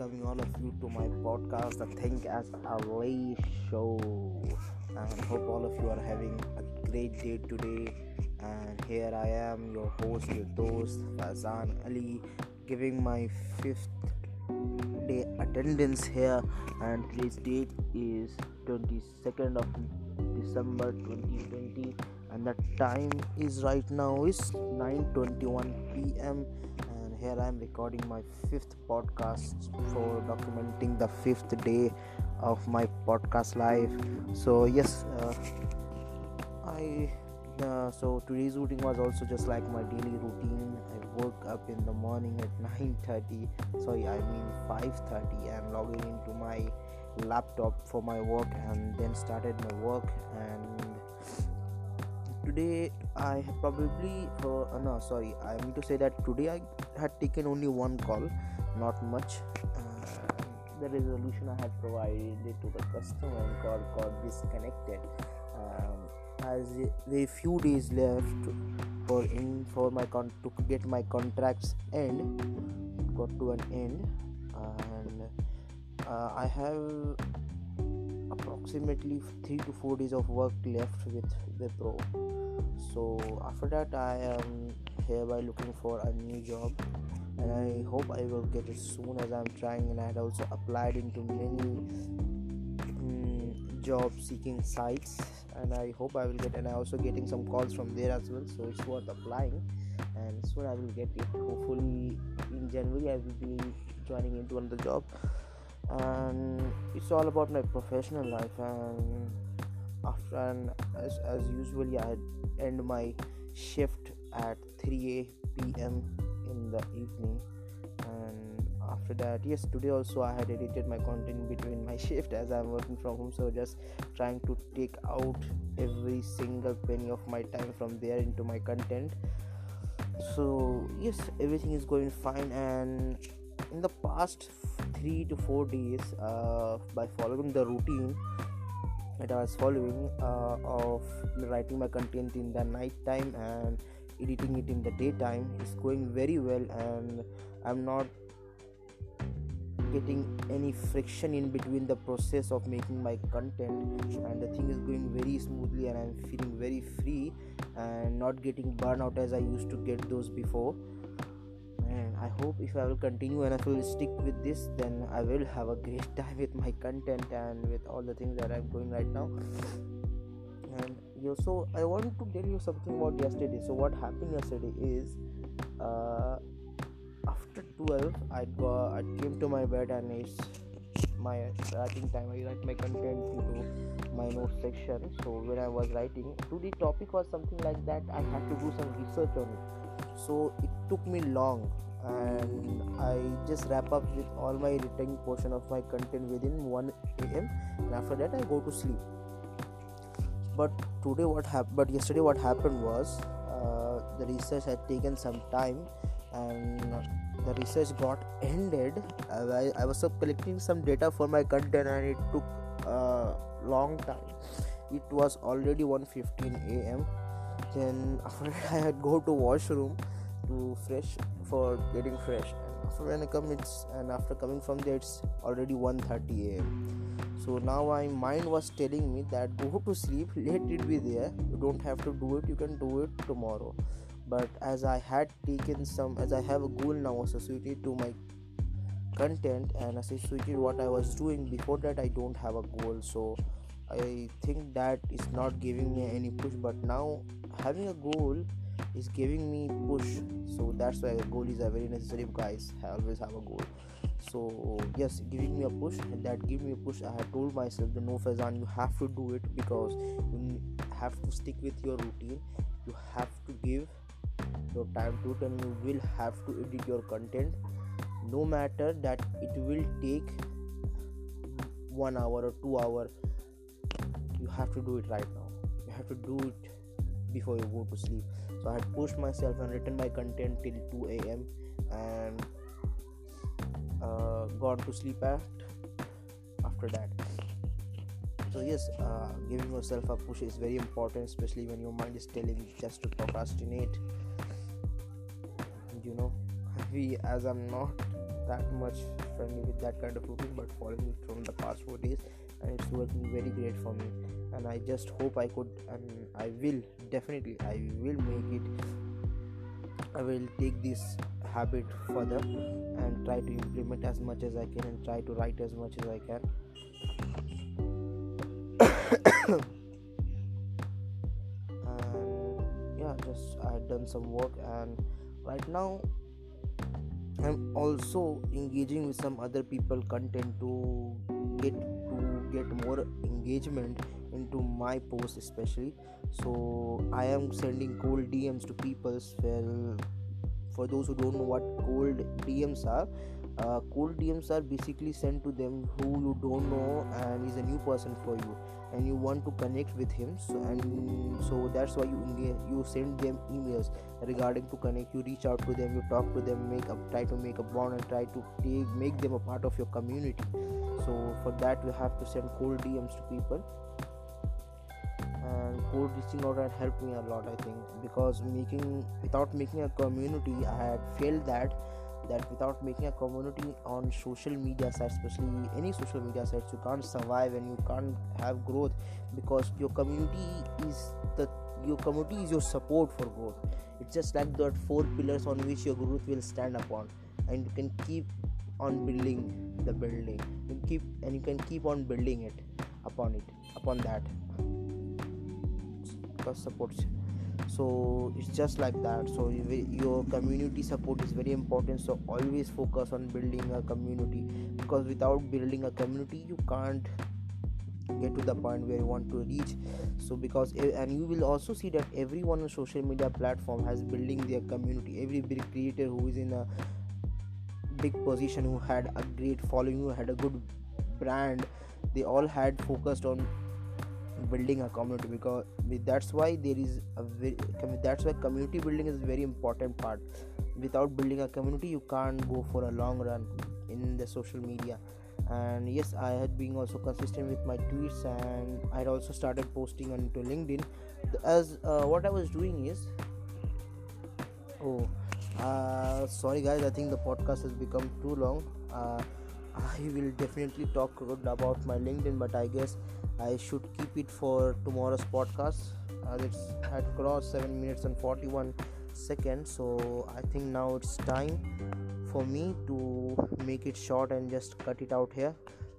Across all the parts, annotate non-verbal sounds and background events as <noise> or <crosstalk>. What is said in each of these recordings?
welcoming all of you to my podcast, The Think as a Lay Show. And hope all of you are having a great day today. And here I am, your host, your host, Fazan Ali, giving my fifth day attendance here. And today's date is 22nd of December 2020 and the time is right now is 9:21 p.m here I am recording my fifth podcast for documenting the fifth day of my podcast life. So yes, uh, I uh, so today's routine was also just like my daily routine. I woke up in the morning at 9:30. Sorry, I mean 5:30, and logging into my laptop for my work, and then started my work and today I probably uh, no sorry I mean to say that today I had taken only one call not much. Uh, the resolution I had provided to the customer call got disconnected. Um, as very few days left for in for my con to get my contracts end got to an end. And uh, I have approximately 3 to 4 days of work left with Wipro so after that I am hereby looking for a new job. And I hope I will get it soon as I'm trying and I had also applied into many um, job seeking sites. And I hope I will get and I also getting some calls from there as well. So it's worth applying. And soon I will get it. Hopefully in January I will be joining into another job. And it's all about my professional life. And after and as, as usually i end my shift at 3 p.m in the evening. And after that yes today also i had edited my content between my <laughs> shift as i'm working from home. So just trying to take out every single penny of my time from there into my content. So yes everything is going fine. And in the past three to four days uh, by following the routine that I was following uh, of writing my content in the night time and editing it in the daytime is going very well and I'm not getting any friction in between the process of making my content and the thing is going very smoothly and I'm feeling very free and not getting burnout as I used to get those before and i hope if i will continue and i will stick with this then i will have a great <laughs> time with my content and with all the things that i'm doing right now. And you so i want to tell you something about yesterday. So what happened yesterday is uh, after 12 i got i came to my bed and it's my writing time. I write my content into my notes section. So when i was writing today topic was something like that i had to do some research on it so it took me long. And i just wrap up with all my written portion of my content within 1 am and after that i go to sleep. But today what happened but yesterday what happened was uh, the research had taken some time and the research got ended. I, I was collecting some data for my content and it took a long time. It was already 1:15 am then after <laughs> i had go to washroom to fresh for getting fresh. And after when i come it's and after coming from there it's already 1.30 am so now my mind was telling me that go to sleep <laughs> let it be there. You don't have to do it you can do it tomorrow. But as i had taken some as i have a goal now associated to my content and associated what i was doing before that i don't have a goal. So I think that is not giving me any push, but now having a goal is giving me push. So that's why a goal is a very necessary, guys. I always have a goal. So yes, giving me a push, and that give me a push. I had told myself, "The no Fazan, you have to do it because you have to stick with your routine. You have to give your time to it, and you will have to edit your content, no matter that it will take one hour or two hour you have to do it right now. You have to do it before you go to sleep. So i had pushed myself and written my content till 2 a.m and uh, gone to sleep at after that. So yes uh, giving yourself a push is very important especially when your mind is telling you just to procrastinate. You know we as i'm not that much friendly with that kind of routine but following it from the past four days it's working very great for me. And i just hope i could and i will definitely i will make it. I will take this habit further and try to implement as much as i can and try to write as much as i can. <coughs> Yeah just i done some work and right now i'm also engaging with some other people content to get get more engagement into my post especially. So i am sending cold dms to people well for those who don't know what cold dms are uh, cold dms are basically sent to them who you don't know and is a new person for you and you want to connect with him so and mm, so that's why you you send them emails regarding to connect. You reach out to them you talk to them make a try to make a bond and try to take make them a part of your community. So for that you have to send cold dms to people. And cold reaching out had helped me a lot i think because making without making a community i had failed that that without making a community on social media sites especially any social media sites you can't survive and you can't have growth because your community is the your community is your support for growth. It's just like that four pillars on which your growth will stand upon. And you can keep on building the building. You keep and you can keep on building it upon it upon that. Supports so it's just like that. So your community support is very important. So always focus on building a community because without building a community you can't get to the point where you want to reach. So because eh, and you will also see that everyone on social media platform has building their community. Every big creator who is in a big position who had a great following who had a good brand they all had focused on building a community because that's why there is a very that's why community building is a very important part. Without building a community you can't go for a long run in the social media. And yes i had been also consistent with my tweets and i had also started posting onto linkedin. As uh, what i was doing is oh uh, sorry guys i think the podcast has become too long. Uh, i will definitely talk about my linkedin but i guess I should keep it for tomorrow's podcast. As it's had crossed 7 minutes and 41 seconds so I think now it's time for me to make it short and just cut it out here.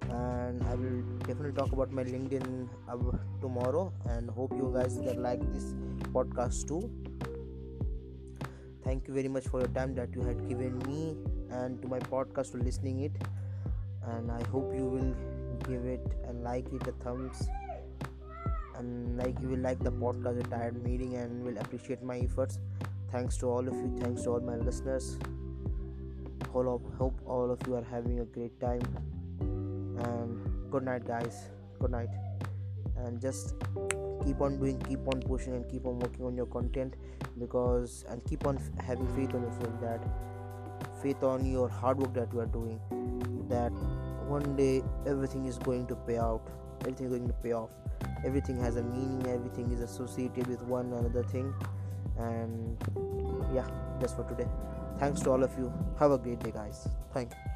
And I will definitely talk about my LinkedIn uh, tomorrow and hope you guys that like this podcast too. Thank you very much for your time that you had given me and to my podcast for listening it and I hope you will give it and like it a thumbs. And like you will like the podcast at tired meeting and will appreciate my efforts. Thanks to all of you thanks to all my listeners. Hope, hope all of you are having a great time. And good night guys. Good night. And just keep on doing keep on pushing and keep on working on your content because and keep on having faith on yourself that faith on your hard work that you are doing that one day everything is going to pay out. Everything is going to pay off. Everything has a meaning. Everything is associated with one another thing. And yeah that's for today. Thanks to all of you. Have a great day guys. Thank you